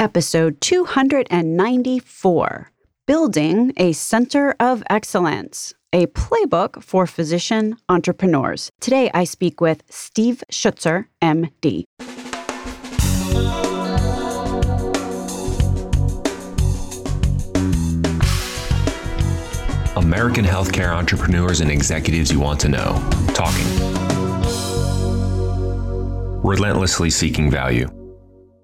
episode 294 Building a Center of Excellence, a playbook for physician entrepreneurs. Today, I speak with Steve Schutzer, MD. American healthcare entrepreneurs and executives you want to know. Talking. Relentlessly seeking value.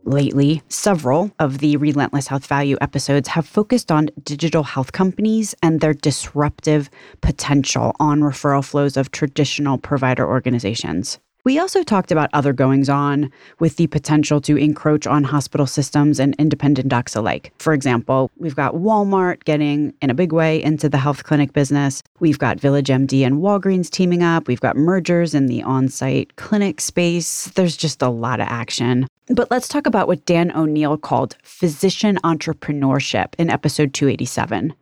Lately, several of the Relentless Health Value episodes have focused on digital health companies and their disruptive potential on referral flows of traditional provider organizations. We also talked about other goings on with the potential to encroach on hospital systems and independent docs alike. For example, we've got Walmart getting in a big way into the health clinic business. We've got Village MD and Walgreens teaming up. We've got mergers in the on site clinic space. There's just a lot of action. But let's talk about what Dan O'Neill called physician entrepreneurship in episode 287.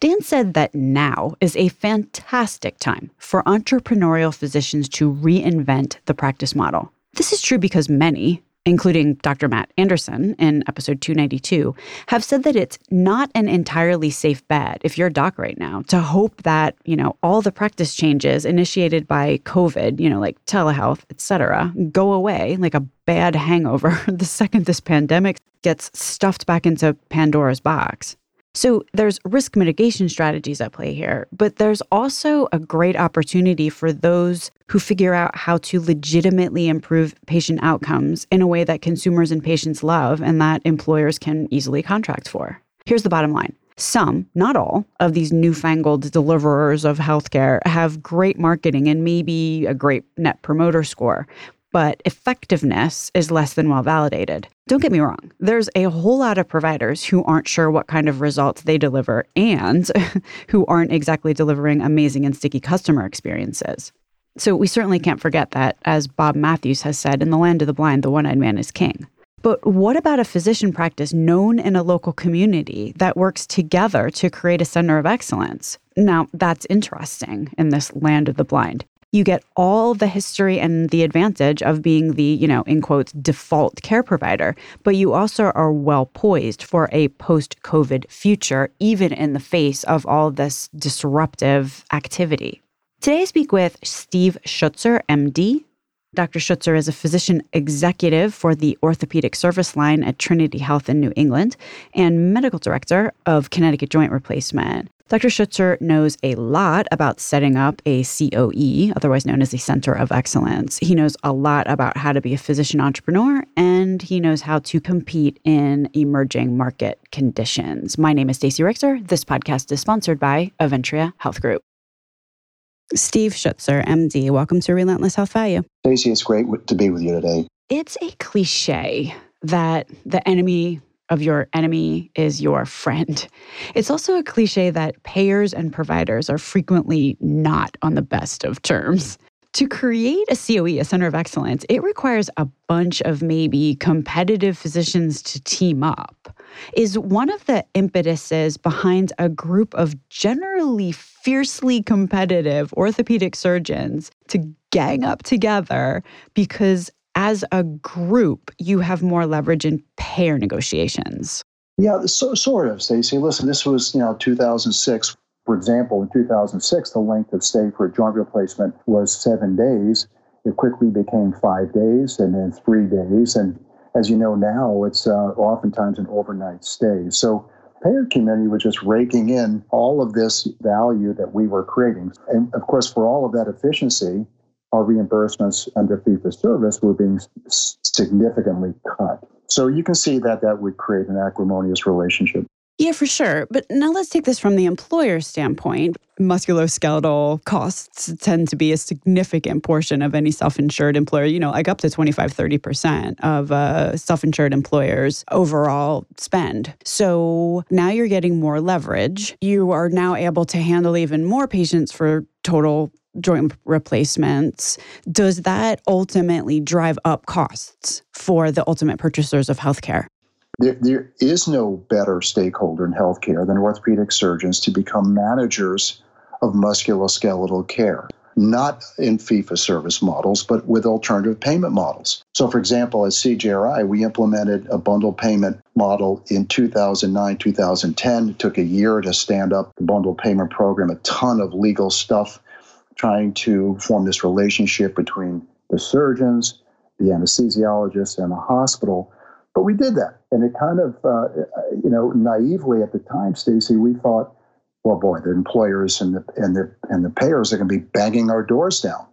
Dan said that now is a fantastic time for entrepreneurial physicians to reinvent the practice model. This is true because many, including Dr. Matt Anderson in episode 292, have said that it's not an entirely safe bet if you're a doc right now to hope that, you know, all the practice changes initiated by COVID, you know, like telehealth, et cetera, go away like a bad hangover the second this pandemic gets stuffed back into Pandora's box. So there's risk mitigation strategies at play here, but there's also a great opportunity for those who figure out how to legitimately improve patient outcomes in a way that consumers and patients love and that employers can easily contract for. Here's the bottom line. Some, not all, of these newfangled deliverers of healthcare have great marketing and maybe a great net promoter score, but effectiveness is less than well validated. Don't get me wrong, there's a whole lot of providers who aren't sure what kind of results they deliver and who aren't exactly delivering amazing and sticky customer experiences. So we certainly can't forget that, as Bob Matthews has said, in the land of the blind, the one eyed man is king. But what about a physician practice known in a local community that works together to create a center of excellence? Now, that's interesting in this land of the blind you get all the history and the advantage of being the, you know, in quotes, default care provider, but you also are well poised for a post COVID future, even in the face of all this disruptive activity. Today, I speak with Steve Schutzer, MD. Dr. Schutzer is a physician executive for the orthopedic service line at Trinity Health in New England and medical director of Connecticut Joint Replacement. Dr. Schutzer knows a lot about setting up a COE, otherwise known as a Center of Excellence. He knows a lot about how to be a physician entrepreneur, and he knows how to compete in emerging market conditions. My name is Stacey Richter. This podcast is sponsored by Aventria Health Group. Steve Schutzer, MD, welcome to Relentless Health Value. Stacey, it's great to be with you today. It's a cliche that the enemy of your enemy is your friend. It's also a cliche that payers and providers are frequently not on the best of terms. To create a COE, a center of excellence, it requires a bunch of maybe competitive physicians to team up. Is one of the impetuses behind a group of generally fiercely competitive orthopedic surgeons to gang up together because as a group, you have more leverage in payer negotiations. Yeah, so, sort of, Stacey. Listen, this was, you know, 2006. For example, in 2006, the length of stay for a joint replacement was seven days. It quickly became five days and then three days. And as you know now, it's uh, oftentimes an overnight stay. So payer community was just raking in all of this value that we were creating. And of course, for all of that efficiency, our reimbursements under fee for service were being significantly cut. So you can see that that would create an acrimonious relationship. Yeah, for sure. But now let's take this from the employer standpoint. Musculoskeletal costs tend to be a significant portion of any self insured employer, you know, like up to 25, 30% of uh, self insured employers' overall spend. So now you're getting more leverage. You are now able to handle even more patients for total joint replacements, does that ultimately drive up costs for the ultimate purchasers of healthcare? There, there is no better stakeholder in healthcare than orthopedic surgeons to become managers of musculoskeletal care. not in for service models, but with alternative payment models. So, for example, at CJRI, we implemented a bundle payment model in 2009, 2010. It took a year to stand up the bundle payment program, a ton of legal stuff trying to form this relationship between the surgeons, the anesthesiologists, and the hospital. But we did that. And it kind of, uh, you know, naively at the time, Stacey, we thought, well, boy, the employers and the and the and the payers are going to be banging our doors down.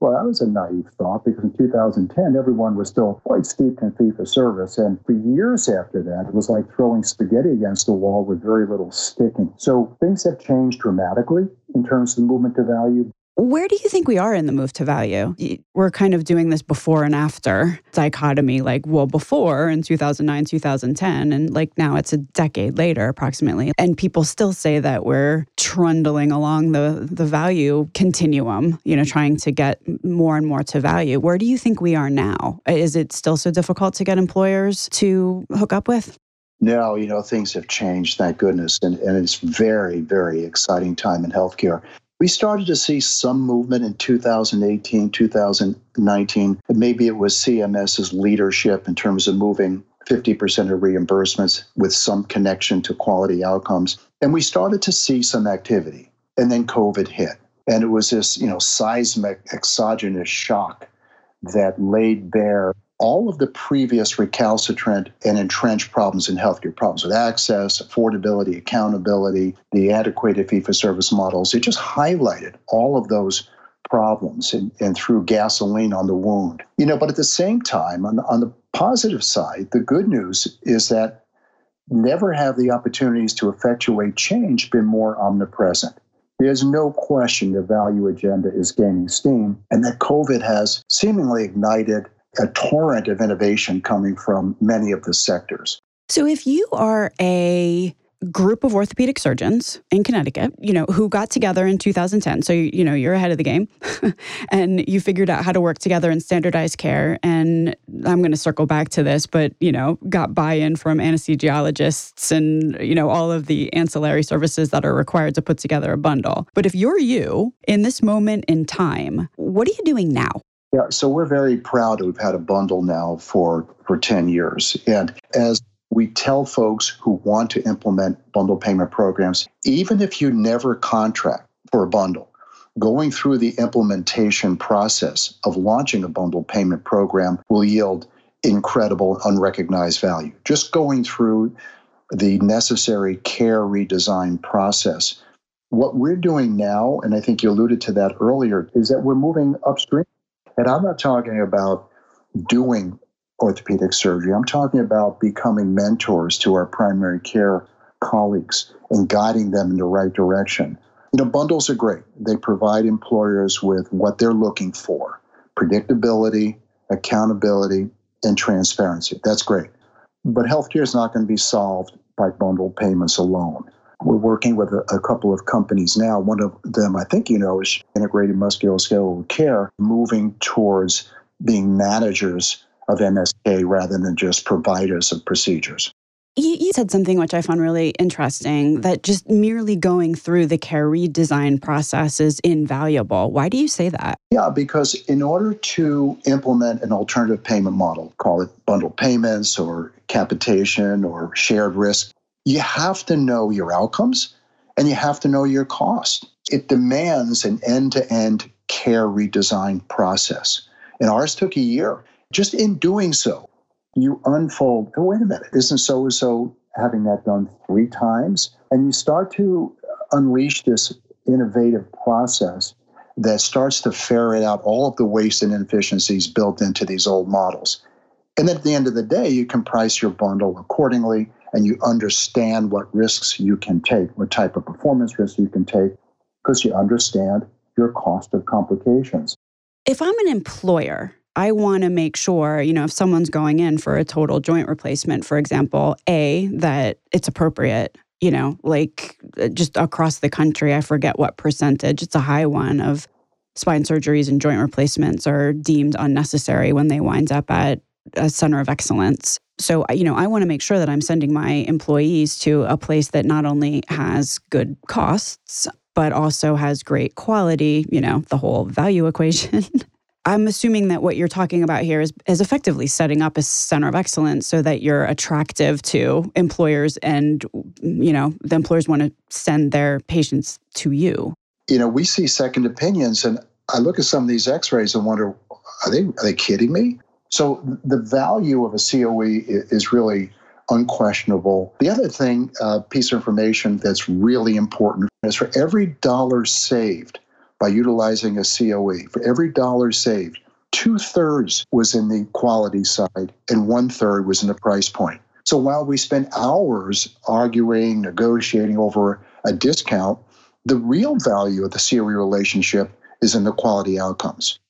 Well, that was a naive thought because in 2010, everyone was still quite steeped in fee for service. And for years after that, it was like throwing spaghetti against the wall with very little sticking. So things have changed dramatically in terms of the movement to value. Where do you think we are in the move to value? We're kind of doing this before and after dichotomy, like, well, before in 2009, 2010, and like now it's a decade later approximately. And people still say that we're trundling along the, the value continuum, you know, trying to get more and more to value. Where do you think we are now? Is it still so difficult to get employers to hook up with? No, you know, things have changed, thank goodness. And, and it's very, very exciting time in healthcare. We started to see some movement in 2018, 2019. Maybe it was CMS's leadership in terms of moving 50% of reimbursements with some connection to quality outcomes. And we started to see some activity. And then COVID hit. And it was this, you know, seismic exogenous shock that laid bare all of the previous recalcitrant and entrenched problems in healthcare problems with access, affordability, accountability, the adequate fee for service models, it just highlighted all of those problems and, and threw gasoline on the wound. You know, but at the same time, on the, on the positive side, the good news is that never have the opportunities to effectuate change been more omnipresent. There's no question the value agenda is gaining steam, and that COVID has seemingly ignited a torrent of innovation coming from many of the sectors. So, if you are a group of orthopedic surgeons in Connecticut, you know, who got together in 2010. So, you, know, you're ahead of the game and you figured out how to work together in standardized care. And I'm going to circle back to this, but, you know, got buy in from anesthesiologists and, you know, all of the ancillary services that are required to put together a bundle. But if you're you in this moment in time, what are you doing now? Yeah, so we're very proud we've had a bundle now for for 10 years. And as we tell folks who want to implement bundle payment programs, even if you never contract for a bundle, going through the implementation process of launching a bundle payment program will yield incredible unrecognized value. Just going through the necessary care redesign process. What we're doing now, and I think you alluded to that earlier, is that we're moving upstream and I'm not talking about doing orthopedic surgery. I'm talking about becoming mentors to our primary care colleagues and guiding them in the right direction. You know, bundles are great. They provide employers with what they're looking for predictability, accountability, and transparency. That's great. But healthcare is not going to be solved by bundle payments alone. We're working with a, a, couple of companies now. One of them, I think you know, is Integrated Musculoskeletal Care, moving towards being managers of MSK rather than just providers of procedures. You, you, said something which I found really interesting that just merely going through the care redesign process is invaluable. Why do you say that? Yeah, because in order to implement an alternative payment model, call it bundle payments or capitation or shared risk, you have to know your outcomes and you have to know your cost. It demands an end to end care redesign process. And ours took a year. Just in doing so, you unfold, oh, wait a minute, isn't so and so having that done three times? And you start to unleash this innovative process that starts to ferret out all of the waste and inefficiencies built into these old models. And then at the end of the day, you can price your bundle accordingly and you understand what risks you can take, what type of performance risks you can take, because you understand your cost of complications. If I'm an employer, I want to make sure, you know, if someone's going in for a total joint replacement, for example, A, that it's appropriate, you know, like uh, just across the country, I forget what percentage, it's a high one of spine surgeries and joint replacements are deemed unnecessary when they wind up at a center of excellence. So, you know, I want to make sure that I'm sending my employees to a place that not only has good costs, but also has great quality, you know, the whole value equation. I'm assuming that what you're talking about here is, is effectively setting up a center of excellence so that you're attractive to employers and, you know, the employers want to send their patients to you. You know, we see second opinions, and I look at some of these x rays and wonder, are they, are they kidding me? So the value of a COE is really unquestionable. The other thing, uh, piece of information that's really important is for every dollar saved by utilizing a COE, for every dollar saved, two thirds was in the quality side and one third was in the price point. So while we spend hours arguing, negotiating over a discount, the real value of the COE relationship is in the quality outcomes.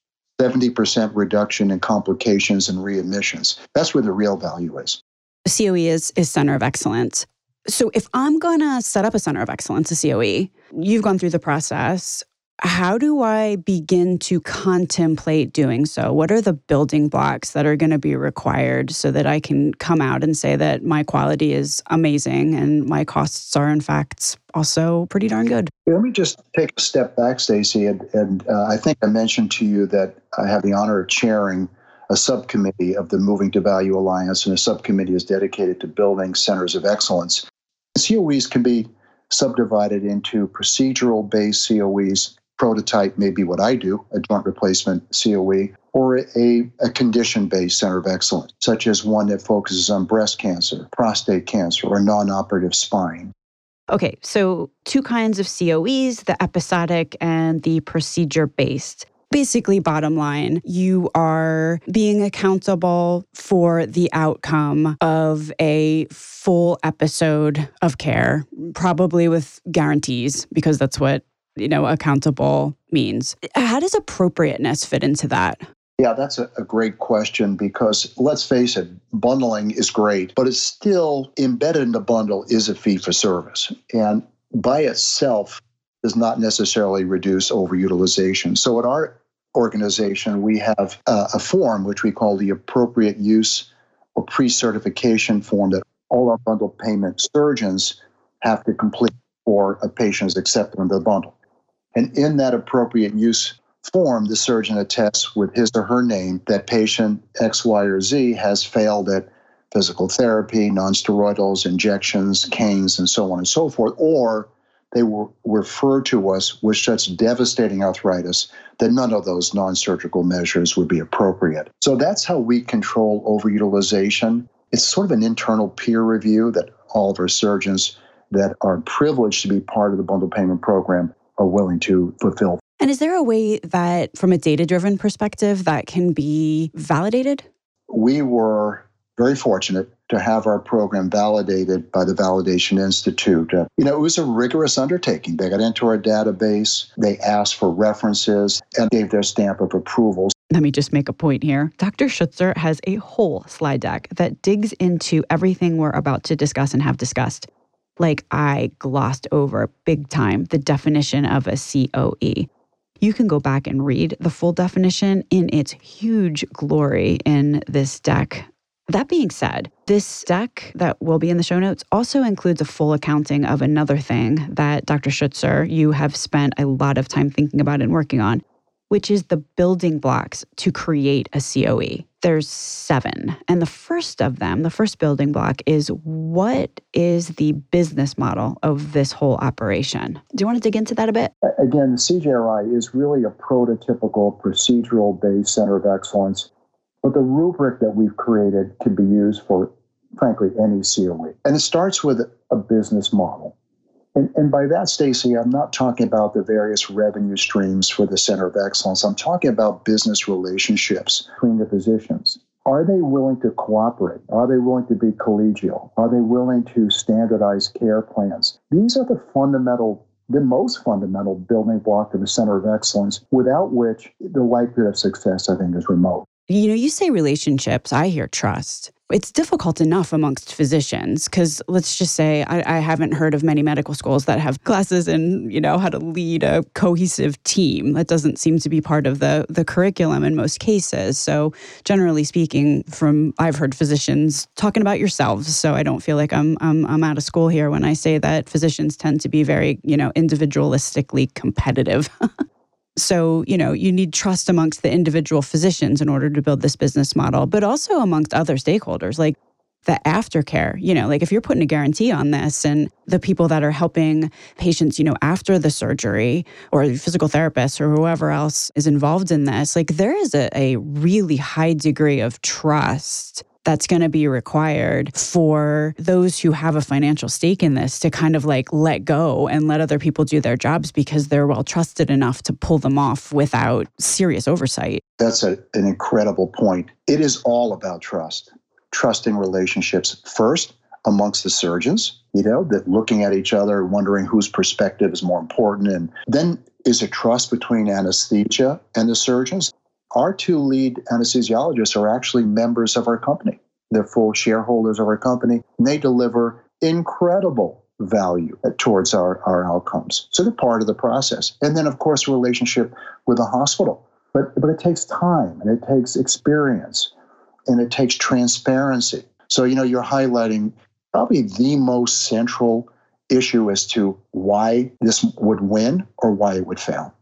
70% reduction in complications and readmissions. That's where the real value is. COE is, is center of excellence. So if I'm going to set up a center of excellence, a COE, you've gone through the process. How do I begin to contemplate doing so? What are the building blocks that are going to be required so that I can come out and say that my quality is amazing and my costs are, in fact, also pretty darn good? Let me just take a step back, Stacey. And, and uh, I think I mentioned to you that I have the honor of chairing a subcommittee of the Moving to Value Alliance, and a subcommittee is dedicated to building centers of excellence. COEs can be subdivided into procedural based COEs. Prototype may be what I do, a joint replacement COE, or a, a condition based center of excellence, such as one that focuses on breast cancer, prostate cancer, or non operative spine. Okay, so two kinds of COEs the episodic and the procedure based basically, bottom line, you are being accountable for the outcome of a full episode of care, probably with guarantees, because that's what, you know, accountable means. How does appropriateness fit into that? Yeah, that's a, a, great question because let's face it, bundling is great, but it's still embedded in the bundle is a fee for service. And by itself does not necessarily reduce overutilization. So at our organization, we have uh, a form which we call the appropriate use or pre certification form that all our bundle payment surgeons have to complete for a patient is accepted into the bundle. And in that appropriate use form, the surgeon attests with his or her name that patient X, Y, or Z has failed at physical therapy, nonsteroidals, injections, canes, and so on and so forth, or they were referred to us with such devastating arthritis that none of those non surgical measures would be appropriate. So that's how we control overutilization. It's sort of an internal peer review that all of our surgeons that are privileged to be part of the bundle payment program are willing to fulfill. And is there a way that, from a data driven perspective, that can be validated? We were very fortunate to have our program validated by the Validation Institute. Uh, you know, it was a rigorous undertaking. They got into our database, they asked for references, and gave their stamp of approval. Let me just make a point here. Dr. Schutzer has a whole slide deck that digs into everything we're about to discuss and have discussed. Like I glossed over big time the definition of a COE. You can go back and read the full definition in its huge glory in this deck that being said, this deck that will be in the show notes also includes a full accounting of another thing that Dr. Schutzer, you have spent a lot of time thinking about and working on, which is the building blocks to create a COE. There's seven. And the first of them, the first building block, is what is the business model of this whole operation? Do you want to dig into that a bit? Again, the CJRI is really a prototypical procedural based center of excellence but the rubric that we've created can be used for, frankly, any COE. And it starts with a business model. And, and by that, Stacey, I'm not talking about the various revenue streams for the Center of Excellence. I'm talking about business relationships between the physicians. Are they willing to cooperate? Are they willing to be collegial? Are they willing to standardize care plans? These are the fundamental the most fundamental building block of the center of excellence, without which the likelihood of success, I think, is remote. You know, you say relationships, I hear trust. it's difficult enough amongst physicians because let's just say I, I, haven't heard of many medical schools that have classes in you know how to lead a cohesive team. That doesn't seem to be part of the the curriculum in most cases. So generally speaking from i've heard physicians talking about yourselves so i don't feel like i'm i'm, I'm out of school here when i say that physicians tend to be very you know individualistically competitive So, you know, you need trust amongst the individual physicians in order to build this business model, but also amongst other stakeholders like the aftercare. You know, like if you're putting a guarantee on this and the people that are helping patients, you know, after the surgery or physical therapists or whoever else is involved in this, like there is a, a really high degree of trust that's going to be required for those who have a financial stake in this to kind of like let go and let other people do their jobs because they're well trusted enough to pull them off without serious oversight. That's a, an incredible point. It is all about trust, trusting relationships first amongst the surgeons, you know, that looking at each other, wondering whose perspective is more important. And then is a trust between anesthesia and the surgeons our two lead anesthesiologists are actually members of our company. They're full shareholders of our company, and they deliver incredible value towards our, our outcomes. So they're part of the process. And then, of course, relationship with the hospital. But, but it takes time and it takes experience and it takes transparency. So, you know, you're highlighting probably the most central issue as to why this would win or why it would fail.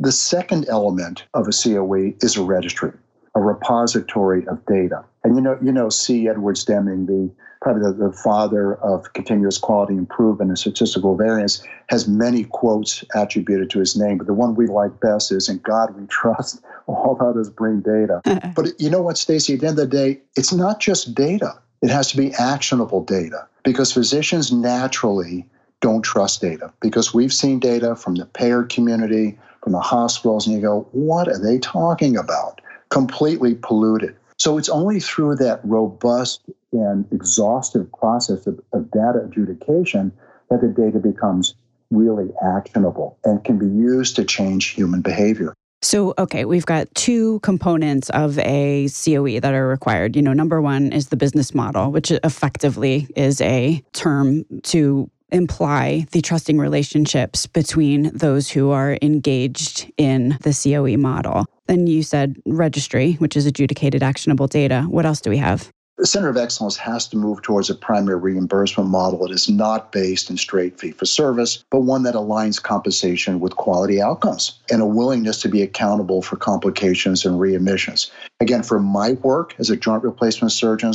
The second element of a COE is a registry, a repository of data. And you know, you know, C. Edwards Deming, the probably the, the father of continuous quality improvement and statistical variance, has many quotes attributed to his name. But the one we like best is "In God we trust." All others bring data. but you know what, Stacey? At the end of the day, it's not just data. It has to be actionable data because physicians naturally don't trust data because we've seen data from the payer community, from the hospitals, and you go, what are they talking about? Completely polluted. So it's only through that robust and exhaustive process of, of data adjudication that the data becomes really actionable and can be used to change human behavior. So, okay, we've got two components of a COE that are required. You know, number one is the business model, which effectively is a term to imply the trusting relationships between those who are engaged in the COE model. Then you said registry, which is adjudicated actionable data. What else do we have? The Center of Excellence has to move towards a primary reimbursement model that is not based in straight fee for service, but one that aligns compensation with quality outcomes and a willingness to be accountable for complications and readmissions. Again, for my work as a joint replacement surgeon,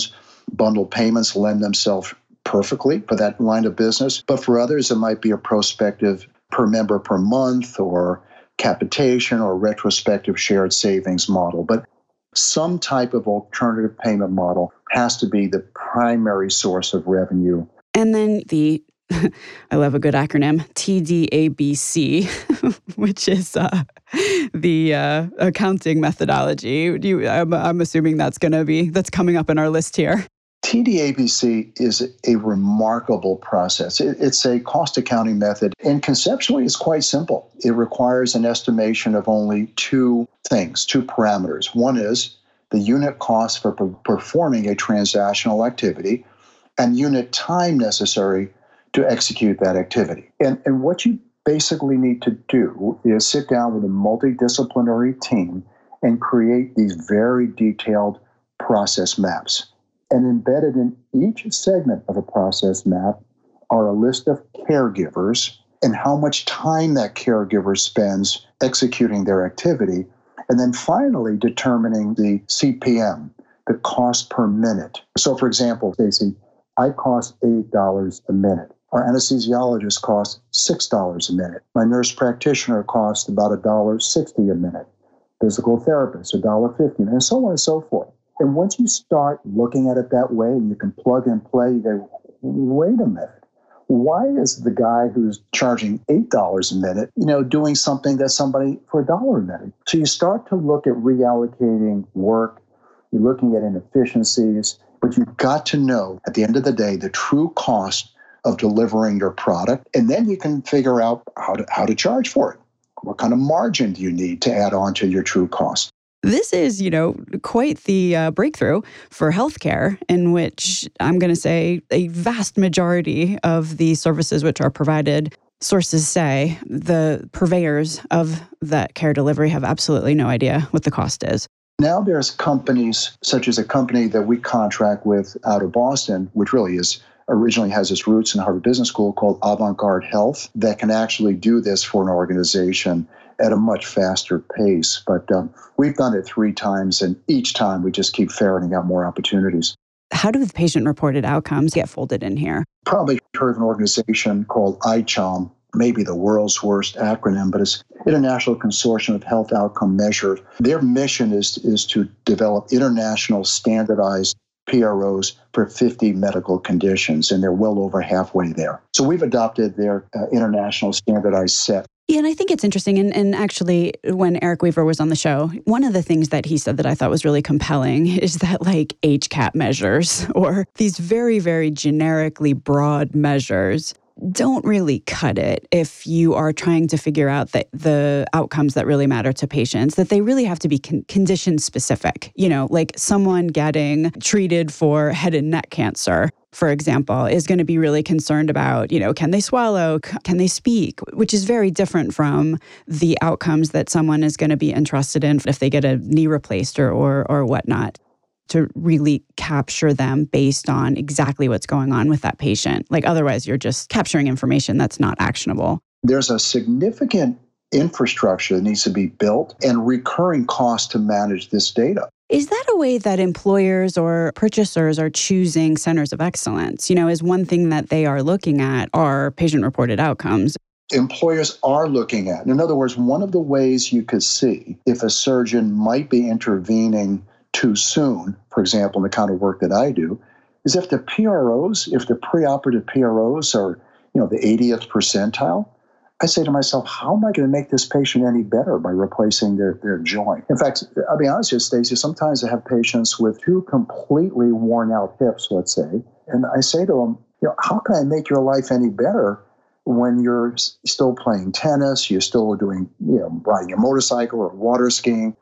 bundle payments lend themselves perfectly for that line of business. But for others, it might be a prospective per member per month or capitation or retrospective shared savings model. But some type of alternative payment model has to be the primary source of revenue. And then the I love a good acronym TDABC, which is uh, the uh, accounting methodology. You, I'm, I'm assuming that's going to be that's coming up in our list here. TDABC is a remarkable process. It's a cost accounting method, and conceptually, it's quite simple. It requires an estimation of only two things, two parameters. One is the unit cost for performing a transactional activity and unit time necessary to execute that activity. And, and what you basically need to do is sit down with a multidisciplinary team and create these very detailed process maps. And embedded in each segment of a process map are a list of caregivers and how much time that caregiver spends executing their activity. And then finally, determining the CPM, the cost per minute. So, for example, Stacey, I cost $8 a minute. Our anesthesiologist costs $6 a minute. My nurse practitioner costs about $1.60 a minute. Physical therapist, $1.50, and so on and so forth. And once you start looking at it that way and you can plug and play, you go, wait a minute. Why is the guy who's charging $8 a minute, you know, doing something that somebody for a dollar a minute? So you start to look at reallocating work, you're looking at inefficiencies, but you've got to know at the end of the day the true cost of delivering your product. And then you can figure out how to, how to charge for it. What kind of margin do you need to add on to your true cost? This is, you know, quite the uh, breakthrough for healthcare, in which I'm going to say a vast majority of the services which are provided sources say the purveyors of that care delivery have absolutely no idea what the cost is. Now there's companies such as a company that we contract with out of Boston, which really is originally has its roots in Harvard Business School called Avant Garde Health that can actually do this for an organization at a much faster pace. But um, we've done it three times, and each time we just keep ferreting out more opportunities. How do the patient reported outcomes get folded in here? Probably heard of an organization called ICHOM, maybe the world's worst acronym, but it's International Consortium of Health Outcome Measures. Their mission is, is to develop international standardized PROs for 50 medical conditions, and they're well over halfway there. So we've adopted their uh, international standardized set. Yeah, and I think it's interesting. And, and actually, when Eric Weaver was on the show, one of the things that he said that I thought was really compelling is that, like, HCAHPS measures or these very, very generically broad measures don't really cut it if you are trying to figure out the, the outcomes that really matter to patients, that they really have to be con- condition specific. You know, like someone getting treated for head and neck cancer for example, is going to be really concerned about, you know, can they swallow? Can they speak? Which is very different from the outcomes that someone is going to be interested in if they get a knee replaced or, or, or whatnot to really capture them based on exactly what's going on with that patient. Like otherwise, you're just capturing information that's not actionable. There's a significant infrastructure that needs to be built and recurring costs to manage this data. Is that a way that employers or purchasers are choosing centers of excellence? You know, is one thing that they are looking at are patient reported outcomes. Employers are looking at. In other words, one of the ways you could see if a surgeon might be intervening too soon, for example, in the kind of work that I do, is if the PROs, if the preoperative PROs are, you know, the 80th percentile, I say to myself, how am I going to make this patient any better by replacing their, their joint? In fact, I'll be honest with you, Stacey, sometimes I have patients with two completely worn out hips, let's say, and I say to them, you know, how can I make your life any better when you're still playing tennis, you're still doing, you know, riding a motorcycle or water skiing?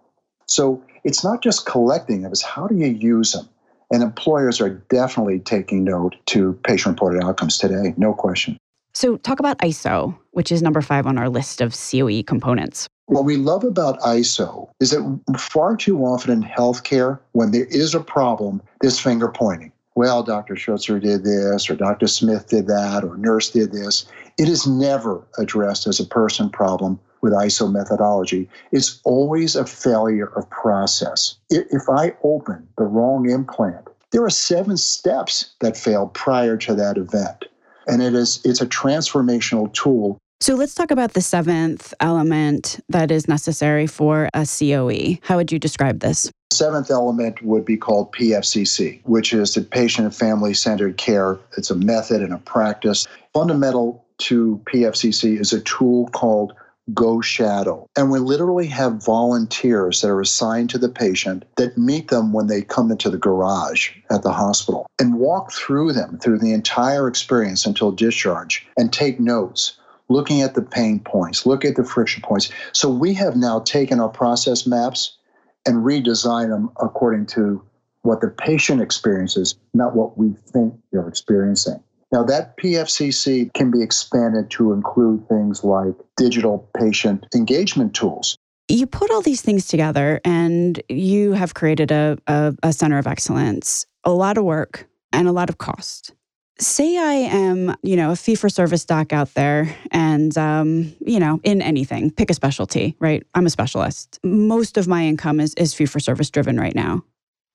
So it's not just collecting them, it's how do you use them? And employers are definitely taking note to patient reported outcomes today, no question. So, talk about ISO, which is number five on our list of COE components. What we love about ISO is that far too often in healthcare, when there is a problem, there's finger pointing. Well, Dr. Schutzer did this, or Dr. Smith did that, or nurse did this. It is never addressed as a person problem with ISO methodology. It's always a failure of process. If I open the wrong implant, there are seven steps that failed prior to that event. And it is it's a transformational tool. So let's talk about the seventh element that is necessary for a COE. How would you describe this? Seventh element would be called PFCC, which is the patient and family centered care. It's a method and a practice. Fundamental to PFCC is a tool called Go Shadow. And we literally have volunteers that are assigned to the patient that meet them when they come into the garage at the hospital and walk through them through the entire experience until discharge and take notes looking at the pain points, look at the friction points. So we have now taken our process maps and redesigned them according to what the patient experiences, not what we think they're experiencing. Now, that PFCC can be expanded to include things like digital patient engagement tools. You put all these things together and you have created a, a, a center of excellence, a lot of work and a lot of cost. Say I am, you know, a fee for service doc out there and, um, you know, in anything, pick a specialty, right? I'm a specialist. Most of my income is, is fee for service driven right now.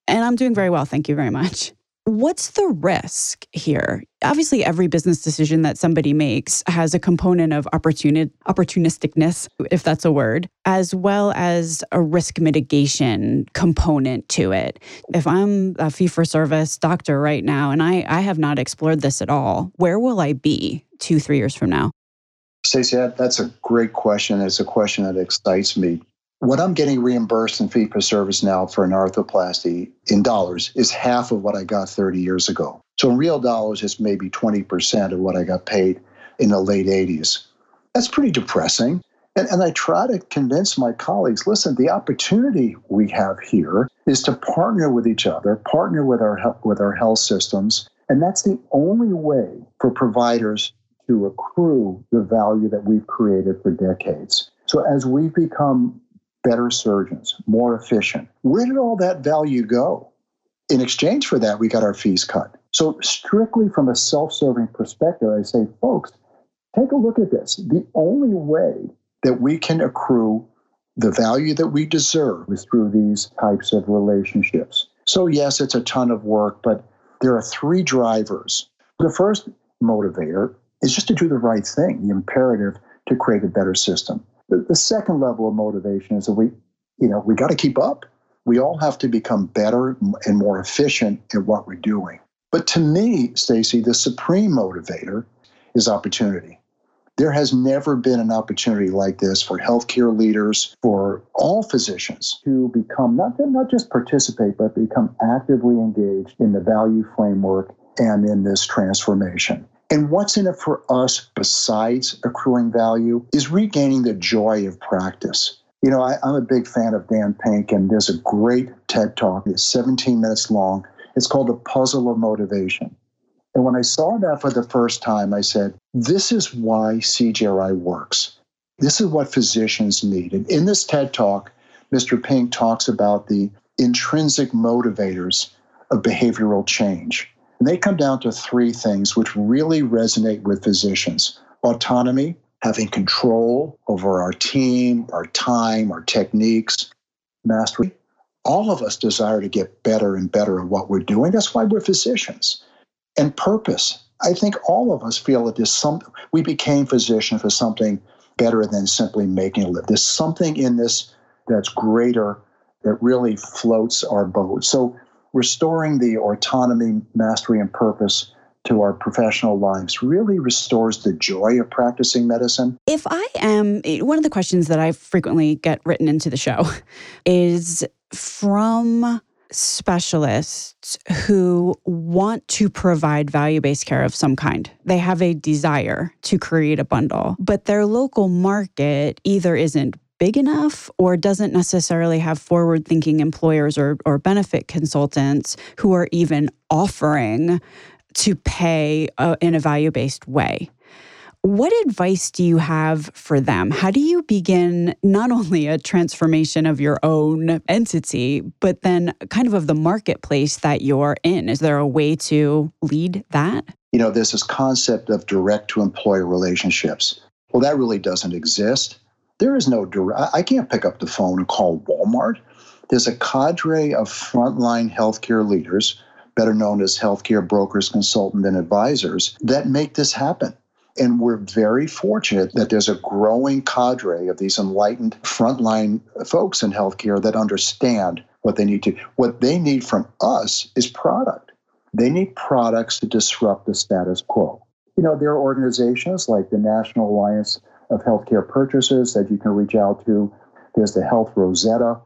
And I'm doing very well. Thank you very much. What's the risk here? Obviously, every business decision that somebody makes has a component of opportuni- opportunisticness, if that's a word, as well as a risk mitigation component to it. If I'm a fee for service doctor right now and I, I have not explored this at all, where will I be two, three years from now? Stacey, that's a great question. It's a question that excites me what I'm getting reimbursed in fee for service now for an arthroplasty in dollars is half of what I got 30 years ago. So in real dollars, it's maybe 20% of what I got paid in the late 80s. That's pretty depressing. And, and I try to convince my colleagues listen, the opportunity we have here is to partner with each other, partner with our, with our health systems. And that's the only way for providers to accrue the value that we've created for decades. So as we've become better surgeons, more efficient, where did all that value go? In exchange for that, we got our fees cut. So, strictly from a self serving perspective, I say, folks, take a look at this. The only way that we can accrue the value that we deserve is through these types of relationships. So, yes, it's a ton of work, but there are three drivers. The first motivator is just to do the right thing, the imperative to create a better system. The, the second level of motivation is that we, you know, we got to keep up. We all have to become better and more efficient in what we're doing. But to me, Stacey, the supreme motivator is opportunity. There has never been an opportunity like this for healthcare leaders, for all physicians to become not, not just participate, but become actively engaged in the value framework and in this transformation. And what's in it for us besides accruing value is regaining the joy of practice. You know, I, am a big fan of Dan Pink, and there's a great TED talk. It's 17 minutes long. It's called The Puzzle of Motivation. And when I saw that for the first time, I said, this is why CJRI works. This is what physicians need. And in this TED talk, Mr. Pink talks about the intrinsic motivators of behavioral change. And they come down to three things which really resonate with physicians autonomy, having control over our team, our time, our techniques, mastery. All of us desire to get better and better at what we're doing. That's why we're physicians and purpose. I think all of us feel that there's some, we became physicians for something better than simply making a living. There's something in this that's greater that really floats our boat. So restoring the autonomy, mastery, and purpose to our professional lives really restores the joy of practicing medicine. If I am, one of the questions that I frequently get written into the show is from specialists who want to provide value based care of some kind. They have a desire to create a bundle, but their local market either isn't big enough or doesn't necessarily have forward thinking employers or, or benefit consultants who are even offering to pay uh, in a value based way. What advice do you have for them? How do you begin not only a transformation of your own entity, but then kind of of the marketplace that you're in? Is there a way to lead that? You know, there's this concept of direct to employer relationships. Well, that really doesn't exist. There is no direct, I can't pick up the phone and call Walmart. There's a cadre of frontline healthcare leaders, better known as healthcare brokers, consultants, and advisors, that make this happen. And we're very fortunate that there's a growing cadre of these enlightened frontline folks in healthcare that understand what they need to. What they need from us is product. They need products to disrupt the status quo. You know, there are organizations like the National Alliance of Healthcare purchases that you can reach out to. There's the Health Rosetta.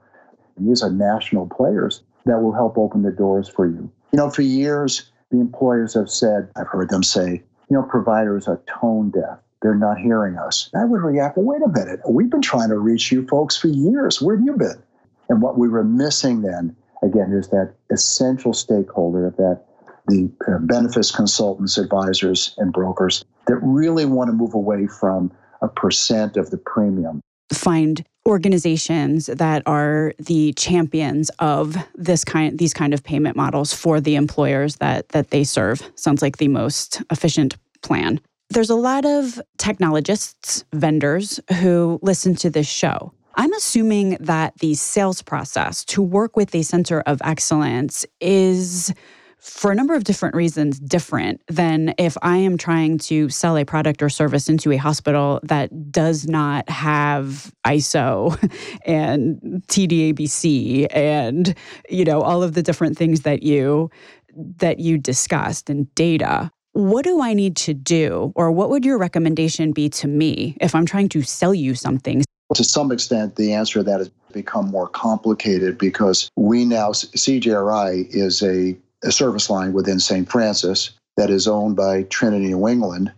These are national players that will help open the doors for you. You know, for years, the employers have said, I've heard them say, you know, providers are tone deaf. They're not hearing us. I would react, well, wait a minute. We've been trying to reach you folks for years. Where have you been? And what we were missing then, again, is that essential stakeholder that the uh, benefits consultants, advisors, and brokers that really want to move away from a percent of the premium. Find organizations that are the champions of this kind these kind of payment models for the employers that that they serve. Sounds like the most efficient plan. There's a lot of technologists vendors who listen to this show. I'm assuming that the sales process to work with a center of excellence is for a number of different reasons different than if I am trying to sell a product or service into a hospital that does not have ISO and TDABC and you know all of the different things that you that you discussed and data. What do I need to do or what would your recommendation be to me if I'm trying to sell you something? To some extent, the answer to that has become more complicated because we now, CJRI is a a service line within St. Francis that is owned by Trinity New England,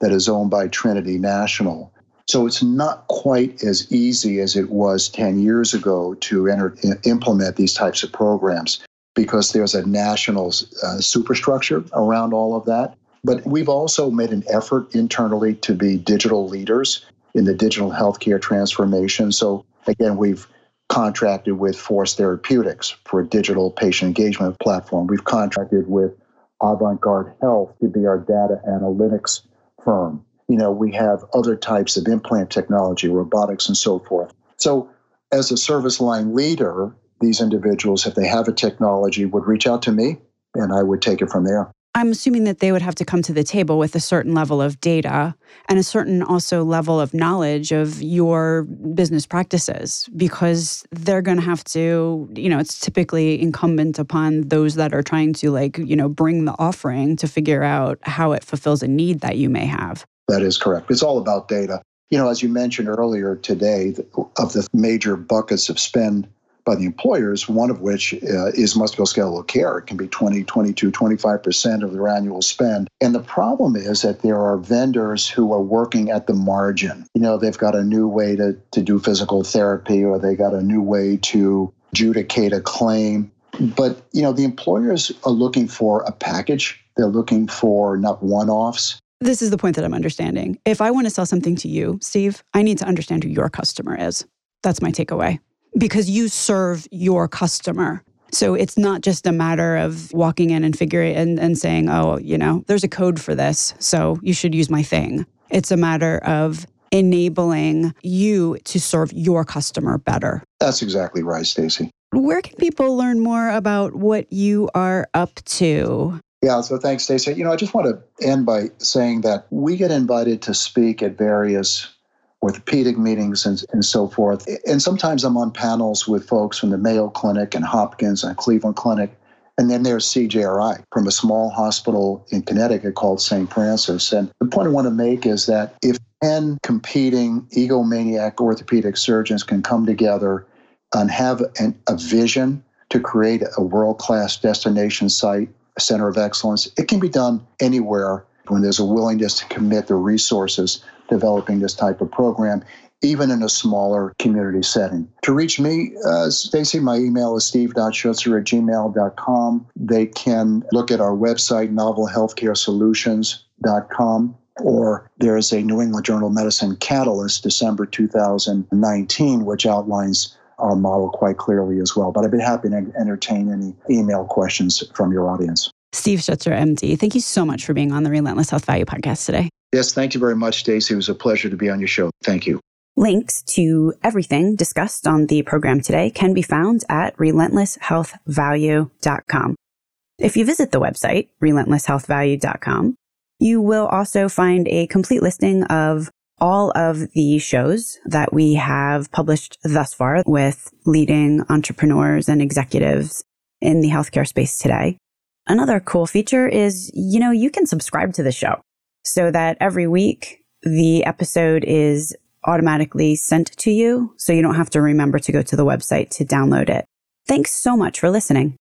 that is owned by Trinity National. So it's not quite as easy as it was 10 years ago to enter, implement these types of programs because there's a national uh, superstructure around all of that. But we've also made an effort internally to be digital leaders in the digital healthcare transformation. So again, we've contracted with Force Therapeutics for a digital patient engagement platform. We've contracted with Avant Garde Health to be our data analytics firm. You know, we have other types of implant technology, robotics, and so forth. So, as a service line leader, these individuals, if they have a technology, would reach out to me and I would take it from there. I'm assuming that they would have to come to the table with a certain level of data and a certain also level of knowledge of your business practices because they're going to have to, you know, it's typically incumbent upon those that are trying to like, you know, bring the offering to figure out how it fulfills a need that you may have. That is correct. It's all about data. You know, as you mentioned earlier today, of the major buckets of spend by the employers, one of which uh, is musculoskeletal care. It can be 20, 22, 25% of their annual spend. And the problem is that there are vendors who are working at the margin. You know, they've got a new way to, to do physical therapy or they got a new way to adjudicate a claim. But, you know, the employers are looking for a package. They're looking for not one offs. This is the point that I'm understanding. If I want to sell something to you, Steve, I need to understand who your customer is. That's my takeaway because you serve your customer. So it's not just a matter of walking in and figuring and, and saying, oh, you know, there's a code for this, so you should use my thing. It's a matter of enabling you to serve your customer better. That's exactly right, Stacey. Where can people learn more about what you are up to? Yeah, so thanks, Stacey. You know, I just want to end by saying that we get invited to speak at various orthopedic meetings and, and so forth. And sometimes I'm on panels with folks from the Mayo Clinic and Hopkins and Cleveland Clinic. And then there's CJRI from a small hospital in Connecticut called St. Francis. And the point I want to make is that if 10 competing egomaniac orthopedic surgeons can come together and have an, a vision to create a world class destination site, a center of excellence, it can be done anywhere when there's a willingness to commit the resources developing this type of program, even in a smaller community setting. To reach me, uh, Stacey, my email is steve.schutzer at gmail.com. They can look at our website, novelhealthcaresolutions.com or there's a New England Journal of Medicine Catalyst, December 2019, which outlines our model quite clearly as well. But I'd be happy to entertain any email questions from your audience. Steve Schutzer, MD, thank you so much for being on the Relentless Health Value podcast today. Yes, thank you very much, Stacey. It was a pleasure to be on your show. Thank you. Links to everything discussed on the program today can be found at relentlesshealthvalue.com. If you visit the website, relentlesshealthvalue.com, you will also find a complete listing of all of the shows that we have published thus far with leading entrepreneurs and executives in the healthcare space today. Another cool feature is, you know, you can subscribe to the show so that every week the episode is automatically sent to you so you don't have to remember to go to the website to download it. Thanks so much for listening.